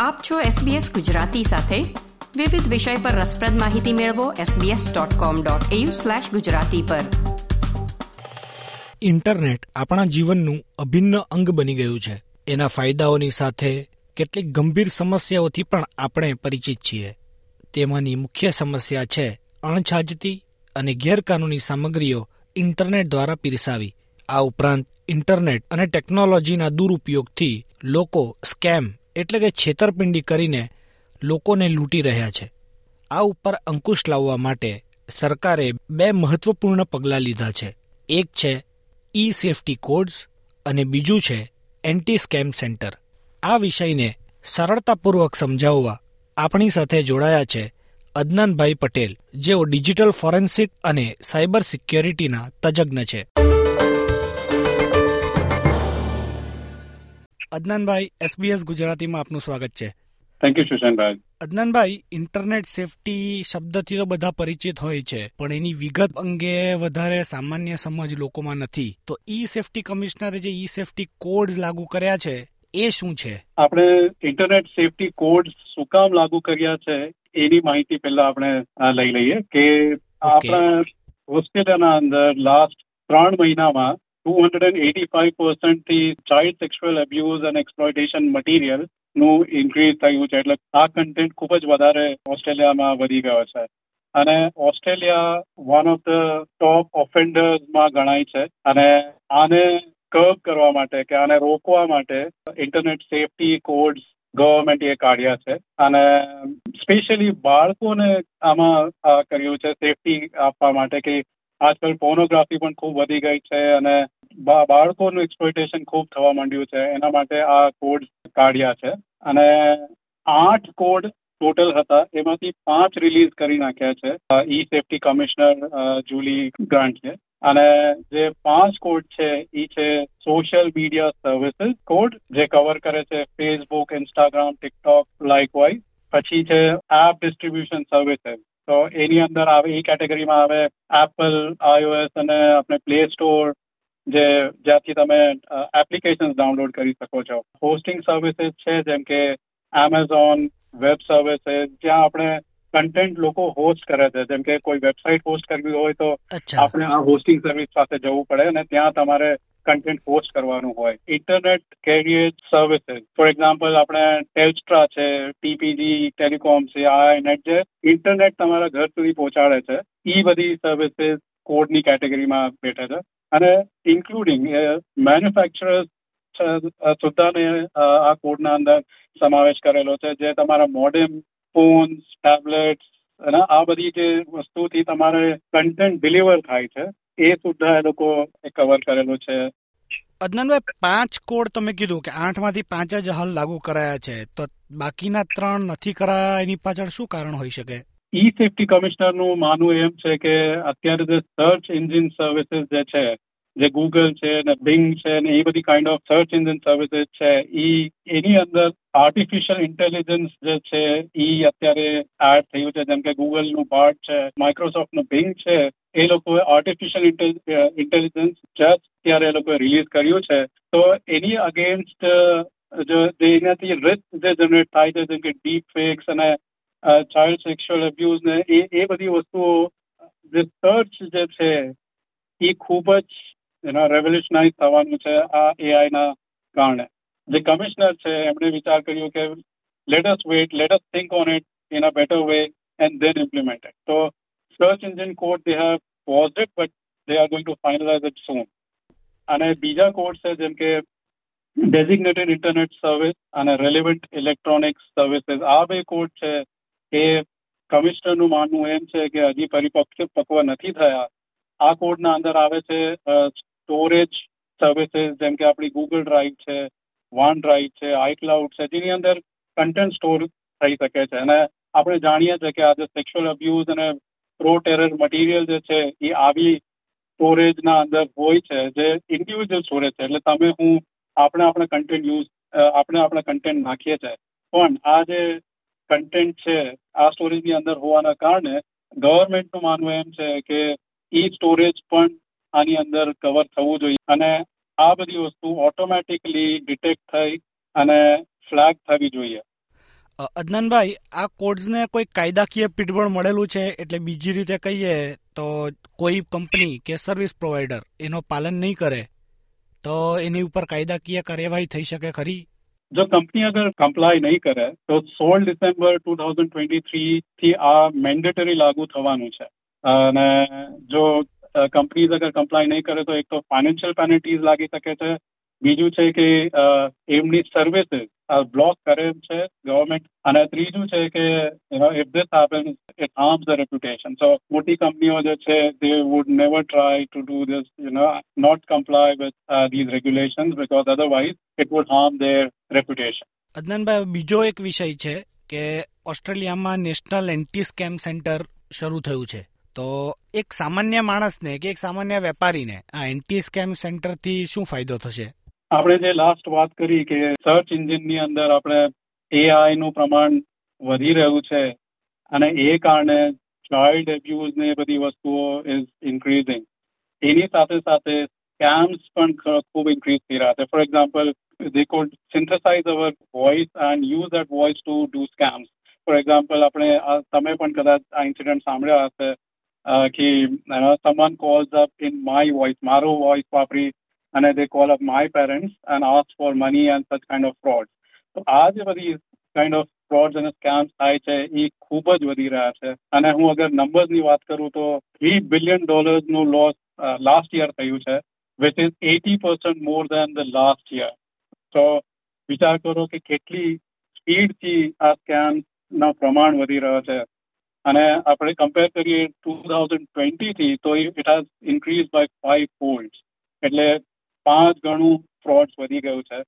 આપ છો SBS ગુજરાતી સાથે. વિવિધ વિષય પર રસપ્રદ માહિતી મેળવો sbs.com.au ગુજરાતી પર. ઇન્ટરનેટ આપણા જીવનનું અભિન્ન અંગ બની ગયું છે. એના ફાયદાઓની સાથે કેટલીક ગંભીર સમસ્યાઓથી પણ આપણે પરિચિત છીએ. તેમાંની મુખ્ય સમસ્યા છે અણછાજતી અને ગેરકાનૂની સામગ્રીઓ ઇન્ટરનેટ દ્વારા પીરસાવી. આ ઉપરાંત ઇન્ટરનેટ અને ટેકનોલોજીના દુરુપયોગથી લોકો સ્કેમ એટલે કે છેતરપિંડી કરીને લોકોને લૂંટી રહ્યા છે. આ ઉપર અંકુશ લાવવા માટે સરકારે બે મહત્વપૂર્ણ પગલાં લીધા છે. એક છે ઈ સેફટી કોડ્સ અને બીજું છે એન્ટી સ્કેમ સેન્ટર. આ વિષયને સરળતાપૂર્વક સમજાવવા આપણી સાથે જોડાયા છે અદનાનભાઈ પટેલ, જેઓ ડિજિટલ ફોરેન્સિક અને સાયબર સિક્યોરિટીના તજજ્ઞ છે. અદનાનભાઈ એસબીએસ ગુજરાતીમાં આપનું સ્વાગત છે. થેન્ક યુ સુશાંતભાઈ. અદનાનભાઈ ઇન્ટરનેટ સેફટી શબ્દથી તો બધા પરિચિત હોય છે પણ એની વિગત અંગે વધારે સામાન્ય સમજ લોકોમાં નથી. તો ઈ સેફટી કમિશનરે જે ઈ સેફટી કોડ્સ લાગુ કર્યા છે એ શું છે? આપણે ઇન્ટરનેટ સેફટી કોડ શું કામ લાગુ કર્યા છે એની માહિતી પહેલા આપણે લઈ લઈએ કે આપણા ઓસ્ટ્રેલિયાના અંદર લાસ્ટ ત્રણ મહિનામાં two hundred and eighty five પર્સન્ટથી child sexual abuse અને એક્સપ્લોઇટેશન મટીરિયલનું ઇન્ક્રીઝ થયું છે. એટલે આ કન્ટેન્ટ ખૂબ જ વધારે ઓસ્ટ્રેલિયામાં વધી ગયો છે. અને Australia one of the top ઓફેન્ડર્સમાં ગણાય છે. અને આને કર્વ કરવા માટે કે આને રોકવા માટે ઇન્ટરનેટ સેફટી કોડ્સ ગવર્મેન્ટે કાઢ્યા છે. અને સ્પેશિયલી બાળકોને આમાં કર્યું છે સેફટી આપવા માટે કે આજકાલ પોર્નોગ્રાફી પણ ખૂબ વધી ગઈ છે અને બાળકોનું એક્સપ્લોઇટેશન ખૂબ થવા માંડ્યું છે. એના માટે આ કોડ કાઢ્યા છે. અને આઠ કોડ ટોટલ હતા. એમાંથી પાંચ રિલીઝ કરી નાખ્યા છે. E safety commissioner Julie Grant છે. અને જે પાંચ કોડ છે એ છે સોશિયલ મીડિયા સર્વિસીસ કોડ જે કવર કરે છે ફેસબુક ઇન્સ્ટાગ્રામ ટિકટોક લાઇકવાઇઝ પછી છે એપ ડિસ્ટ્રીબ્યુશન સર્વિસીસ તો એની અંદર આવે એ કેટેગરીમાં આવે એપલ આઈઓએસ અને આપણે પ્લે સ્ટોર જે જ્યાંથી તમે એપ્લિકેશન ડાઉનલોડ કરી શકો છો. હોસ્ટિંગ સર્વિસીસ છે જેમ કે એમેઝોન વેબ સર્વિસીસ જ્યાં આપણે કન્ટેન્ટ લોકો હોસ્ટ કરે છે. જેમ કે કોઈ વેબસાઇટ હોસ્ટ કરવી હોય તો આપણે આ હોસ્ટિંગ સર્વિસ પાસે જવું પડે અને ત્યાં તમારે કન્ટેન્ટ પોસ્ટ કરવાનું હોય. Internet carrier services for example આપણે ટેલ્સ્ટ્રા છે ટીપીજી ટેલિકોમ છે આ નેટ જે ઇન્ટરનેટ તમારા ઘર સુધી પહોંચાડે છે. એ બધી સર્વિસીસ કોડની કેટેગરીમાં બેઠે છે. અને ઇન્ક્લુડિંગ મેન્યુફેક્ચરર્સ સુદ્ધાને આ કોડના અંદર સમાવેશ કરેલો છે. જે તમારા મોડેમ ફોન્સ ટેબ્લેટ્સ અને આ બધી જે વસ્તુથી તમારે કન્ટેન્ટ ડિલિવર થાય છે. એ સુદ્ધા એ લોકો કવર કરેલું છે. અદનાનભાઈ પાંચ કોડ તમે કીધું કે આઠમાંથી પાંચ જ હાલ લાગુ કરાયા છે. તો બાકીના ત્રણ નથી કરાયા એની પાછળ શું કારણ હોઈ શકે? ઈ સેફટી કમિશનરનું માનવું એમ છે કે અત્યારે જે સર્ચ એન્જિન સર્વિસીસ જે છે જે ગૂગલ છે ને બિંગ છે ને એ બધી kind of search engine services છે ઈ એની અંદર આર્ટિફિશિયલ ઇન્ટેલિજન્સ જે છે ઈ અત્યારે એડ થયું છે. જેમ કે ગૂગલનું બાર્ટ છે માઇક્રોસોફ્ટનું બિંગ છે એ લોકોએ આર્ટિફિશિયલ ઇન્ટેલિજન્સ જસ્ટ ત્યારે એ લોકોએ રિલીઝ કર્યું છે. તો એની અગેન્સ્ટ જે એનાથી રિસ્ક જે જનરેટ થાય છે, જેમ કે ડીપ ફેક્સ અને ચાઇલ્ડ સેક્સ્યુઅલ અબ્યુઝ ને, એ એ બધી વસ્તુઓ, જે સર્ચ જે છે, એ ખૂબ જ એના રેવોલ્યુશનાઇઝ થવાનું છે આ એઆઈના કારણે. જે કમિશનર છે, એમણે વિચાર કર્યો કે let wait let us think on it in a better way and then implement તો search engine code they have pause it but they are going to finalise it soon અને બીજા કોડ છે જેમ કે ડેઝિગ્નેટેડ ઇન્ટરનેટ સર્વિસ અને રેલિવન્ટ electronics services આ બે code છે એ કમિશનરનું માનવું એમ છે કે હજી પરિપક્વ નથી થયા આ કોડના અંદર આવે છે સ્ટોરેજ સર્વિસીસ જેમ કે આપણી ગૂગલ ડ્રાઈવ છે વન ડ્રાઈવ છે આઈક્લાઉડ છે જેની અંદર કન્ટેન્ટ સ્ટોર થઈ શકે છે અને આપણે જાણીએ છીએ કે આજે સેક્સ્યુઅલ અબ્યુઝ અને પ્રો ટેરર મટીરિયલ જે છે, એ આવી સ્ટોરેજના અંદર હોય છે, જે ઇન્ડિવિજ્યુઅલ સ્ટોરેજ છે. એટલે તમે હું આપણે આપણે કન્ટેન્ટ યુઝ આપણે આપણે કન્ટેન્ટ નાખીએ છીએ પણ આ જે કન્ટેન્ટ છે, આ સ્ટોરેજની અંદર હોવાના કારણે ગવર્મેન્ટનું માનવું એમ છે કે ઈ સ્ટોરેજ પણ આની અંદર કવર થવું જોઈએ. અને આ બધી વસ્તુ ઓટોમેટિકલી ડિટેક્ટ થઈ અને ફ્લેગ થવી જોઈએ. અદનાનભાઈ, આ કોડ્સને કોઈ કાયદાકીય પીઠબળ મળેલું છે? એટલે બીજી રીતે કહીએ તો કોઈ કંપની કે સર્વિસ પ્રોવાઈડર એનો પાલન નહીં કરે, તો એની ઉપર કાયદાકીય કાર્યવાહી થઈ શકે ખરી? જો કંપની અગર કમ્પ્લાય નહીં કરે, તો સોળ December two thousand twenty three થી આ મેન્ડેટરી લાગુ થવાનું છે. અને જો કંપનીઝ અગર કમ્પ્લાય નહીં કરે તો એક તો ફાઇનાન્શિયલ પેનલ્ટીઝ લાગી શકે છે બીજું છે કે એમની સર્વિસીસ બ્લોક કરે છે ગવર્મેન્ટ અને ત્રીજું છે કે if this happens it harms the reputation so મોટી કંપનીઓ જે છે they would never try to do this you know not comply with these regulations because otherwise it would harm their reputation અદનાનભાઈ બીજો એક વિષય છે કે ઓસ્ટ્રેલિયામાં નેશનલ એન્ટી સ્કેમ સેન્ટર શરૂ થયું છે. તો એક સામાન્ય માણસને કે એક સામાન્ય વેપારીને આ એન્ટી સ્કેમ સેન્ટરથી શું ફાયદો થશે? આપણે જે લાસ્ટ વાત કરી કે સર્ચ એન્જિનની અંદર આપણે એઆઈ નું પ્રમાણ વધી રહ્યું છે અને એ કારણે ચાઇલ્ડ એબ્યુઝ ને બધી વસ્તુઓ ઇઝ ઇન્ક્રીઝિંગ એની સાથે સાથે સ્કેમ્સ પણ ખૂબ ઇન્ક્રીઝ થઈ રહ્યા છે for example they could synthesize our voice and use that voice to do scams. For example આપણે તમે પણ કદાચ આ ઇન્સિડન્ટ સાંભળ્યા હશે કે someone calls up in my voice મારો વોઇસ વાપરી અને they call up my parents and ask for money and such kind of fraud. તો આ જે બધી કાઇન્ડ ઓફ ફ્રોડ્સ અને સ્કેમ્સ થાય છે એ ખૂબ જ વધી રહ્યા છે અને હું અગર નંબર્સની વાત કરું તો થ્રી બિલિયન ડોલર્સનું લોસ લાસ્ટ યર થયું છે which is eighty percent more than the last year તો વિચાર કરો કે કેટલી સ્પીડથી આ સ્કેમ્સના પ્રમાણ વધી રહ્યો છે અને આપણે કમ્પેર કરીએ ટુ થાઉઝન્ડ ટ્વેન્ટીથી તો it has increase by five fold એટલે પાંચ ગણું ફ્રોડ્સ વધી ગયું છે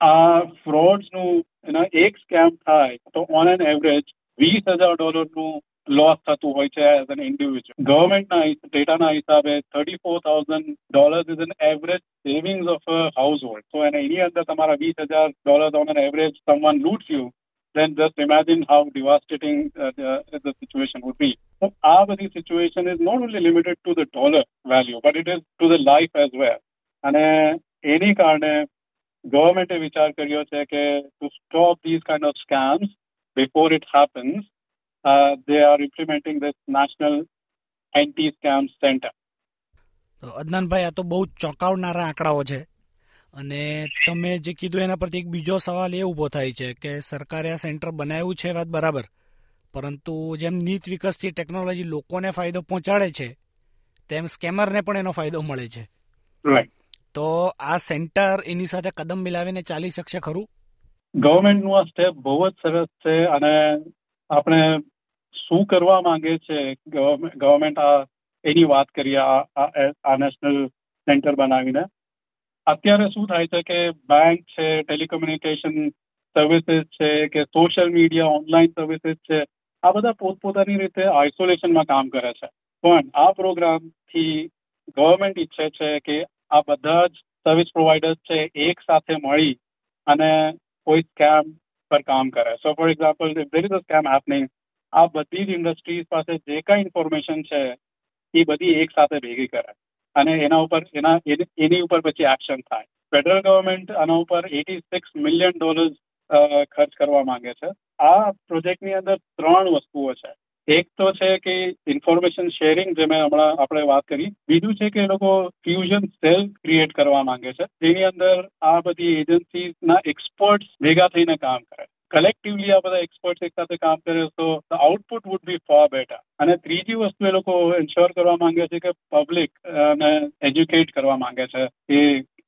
આ ફ્રોડ્સનું એના એક સ્કેમ થાય તો ઓન એન એવરેજ વીસ હજાર ડોલરનું લોસ થતું હોય છે એઝ એન ઇન્ડિવિજ્યુઅલ ગવર્મેન્ટના ડેટાના હિસાબે thirty four thousand dollars is an average savings of household તો એને એની અંદર તમારા વીસ હજાર dollars on an average someone loots you then just imagine how devastating uh, the, the situation would be. So our situation is not only limited to the dollar value, but it is to the life as well. અને એની કારણે ગવર્મેન્ટે વિચાર કર્યો છે કે to stop these kind of scams before it happens they are implementing this national anti scam centre અદનાનભાઈ આ તો બહુ ચોંકાવનારા આંકડાઓ છે. અને તમે જે કીધું એના પરથી એક બીજો સવાલ એ ઊભો થાય છે કે સરકારે આ સેન્ટર બનાવ્યું છે વાત બરાબર પરંતુ જેમ નીત વિકસતી ટેકનોલોજી લોકોને ફાયદો પહોંચાડે છે તેમ સ્કેમરને પણ એનો ફાયદો મળે છે. રાઈટ તો આ સેન્ટર એની સાથે કદમ મિલાવીને ચાલી શકશે ખરું? ગવર્મેન્ટનું આ સ્ટેપ બહુ જ સરસ છે અને આપણે શું કરવા માંગે છે ગવર્મેન્ટ આ, એની વાત કરીએ આ નેશનલ સેન્ટર બનાવીને. અત્યારે શું થાય છે કે બેંક છે, ટેલિકોમ્યુનિકેશન સર્વિસીસ છે, કે સોશિયલ મીડિયા, ઓનલાઈન સર્વિસીસ છે, આ બધા પોતપોતાની રીતે આઇસોલેશનમાં કામ કરે છે. પણ આ પ્રોગ્રામથી ગવર્મેન્ટ ઈચ્છે છે કે આ બધા જ સર્વિસ પ્રોવાઈડર્સ છે, એક સાથે મળી અને કોઈ સ્કેમ પર કામ કરે. So for example if there scam happening આ બધી જ ઇન્ડસ્ટ્રીઝ પાસે જે કાંઈ ઇન્ફોર્મેશન છે, એ બધી એક સાથે ભેગી કરે. અને એના ઉપર, એના, એની ઉપર પછી એક્શન થાય. ફેડરલ ગવર્મેન્ટ આના ઉપર એટી સિક્સ મિલિયન ડોલર્સ ખર્ચ કરવા માંગે છે. આ પ્રોજેક્ટની અંદર ત્રણ વસ્તુઓ છે. એક તો છે કે ઇન્ફોર્મેશન શેરિંગ જે મેં હમણાં આપણે વાત કરી, બીજું છે કે એ લોકો ફ્યુઝન સેલ ક્રિએટ કરવા માંગે છે. જેની અંદર આ બધી એજન્સીના એક્સપર્ટ્સ ભેગા થઈને કામ કરે. કલેક્ટિવલી આ બધા એક્સપર્ટ એક સાથે કામ કરે તો output would be far better અને ત્રીજી વસ્તુ એ લોકો એન્શ્યોર કરવા માંગે છે કે પબ્લિક ને એજ્યુકેટ કરવા માંગે છે કે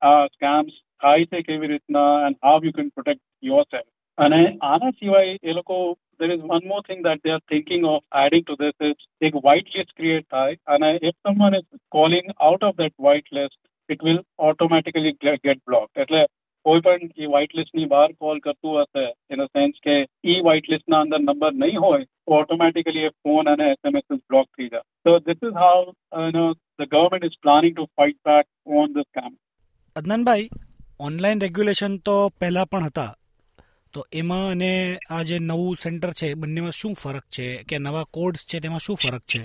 આ સ્કેમ્સ થાય છે કેવી રીતના and how you can protect yourself અને આના સિવાય એ લોકો there is one more thing that they are thinking of adding to this is એક white list create થાય અને someone is calling out of that white list it will automatically get, get blocked. એટલે કોઈ પણ એ white લિસ્ટની બહાર call કરતું હશે in a sense કે ઈ વ્હાઇટ લિસ્ટના અંદર નંબર નહીં હોય તો ઓટોમેટિકલી એ ફોન અને એસએમએસ બ્લોક થઈ જાય. તો this is how now the government is planning to fight back on the scam અદનાનભાઈ online regulation તો પહેલા પણ હતા. તો એમાં અને આ જે નવું સેન્ટર છે, બંનેમાં શું ફરક છે કે નવા કોડ્સ છે, તેમાં શું ફરક છે?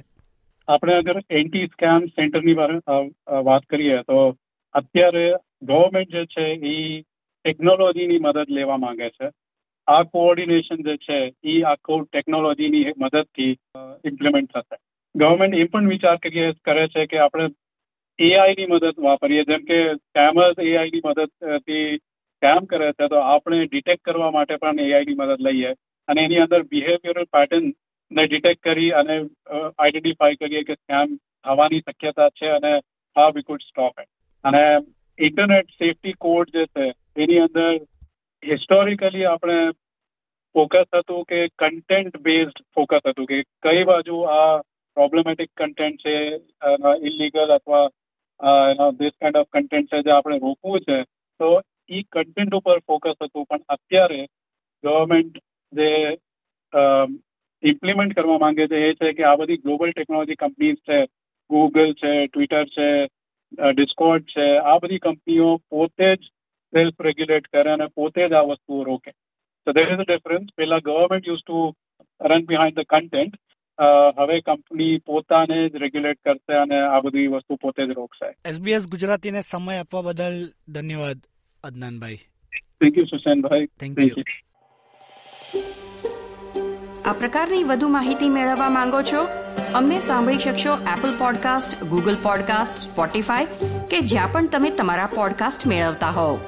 આપણે અગર એન્ટી સ્કેમ સેન્ટરની વાત કરીએ તો અત્યારે ગવર્મેન્ટ જે છે એ ટેકનોલોજીની મદદ લેવા માંગે છે. આ કોઓર્ડિનેશન જે છે એ આખું ટેકનોલોજીની મદદથી ઇમ્પ્લિમેન્ટ થશે. ગવર્મેન્ટ એ પણ વિચાર કરીએ, કરે છે કે આપણે એઆઈની મદદ વાપરીએ. જેમ કે સ્કેમર્સ એઆઈની મદદથી સ્કેમ કરે છે, તો આપણે ડિટેક્ટ કરવા માટે પણ એઆઈની મદદ લઈએ. અને એની અંદર બિહેવિયરલ પેટર્ન ને ડિટેક્ટ કરી અને આઈડેન્ટિફાઈ કરીએ કે સ્કેમ થવાની શક્યતા છે અને હા વી કુડ સ્ટોપ એટ અને ઇન્ટરનેટ સેફટી કોડ જે છે, એની અંદર હિસ્ટોરિકલી આપણે ફોકસ હતું કે કન્ટેન્ટ બેઝડ ફોકસ હતું કે કઈ બાજુ આ પ્રોબ્લેમેટિક કન્ટેન્ટ છે ઇલીગલ અથવા ધીસ કાઇન્ડ ઓફ કન્ટેન્ટ છે જે આપણે રોકવું છે. તો એ કન્ટેન્ટ ઉપર ફોકસ હતું. પણ અત્યારે ગવર્મેન્ટ જે ઇમ્પ્લિમેન્ટ કરવા માંગે છે એ છે કે આ બધી ગ્લોબલ ટેકનોલોજી કંપનીઝ છે ગૂગલ છે ટ્વિટર છે ડિસ્કોર્ડ છે, આ બધી કંપનીઓ પોતે જ સેલ્ફ રેગ્યુલેટ કરે અને પોતે જ આ વસ્તુઓ રોકે. તો દેટ ઇઝ અ ડિફરન્સ પહેલા government use to run behind the content હવે કંપની પોતાને જ રેગ્યુલેટ કરશે અને આ બધી વસ્તુ પોતે જ રોકશે. એસબીએસ ગુજરાતીને સમય આપવા બદલ ધન્યવાદ. અદનાનભાઈ. થેન્ક યુ સુશાંતભાઈ. થેન્ક યુ આ પ્રકારની વધુ માહિતી મેળવવા માંગો છો? અમને સાંભળી શકશો Apple podcast Google podcast Spotify કે જ્યાં પણ તમે તમારા પોડકાસ્ટ મેળવતા હોવ.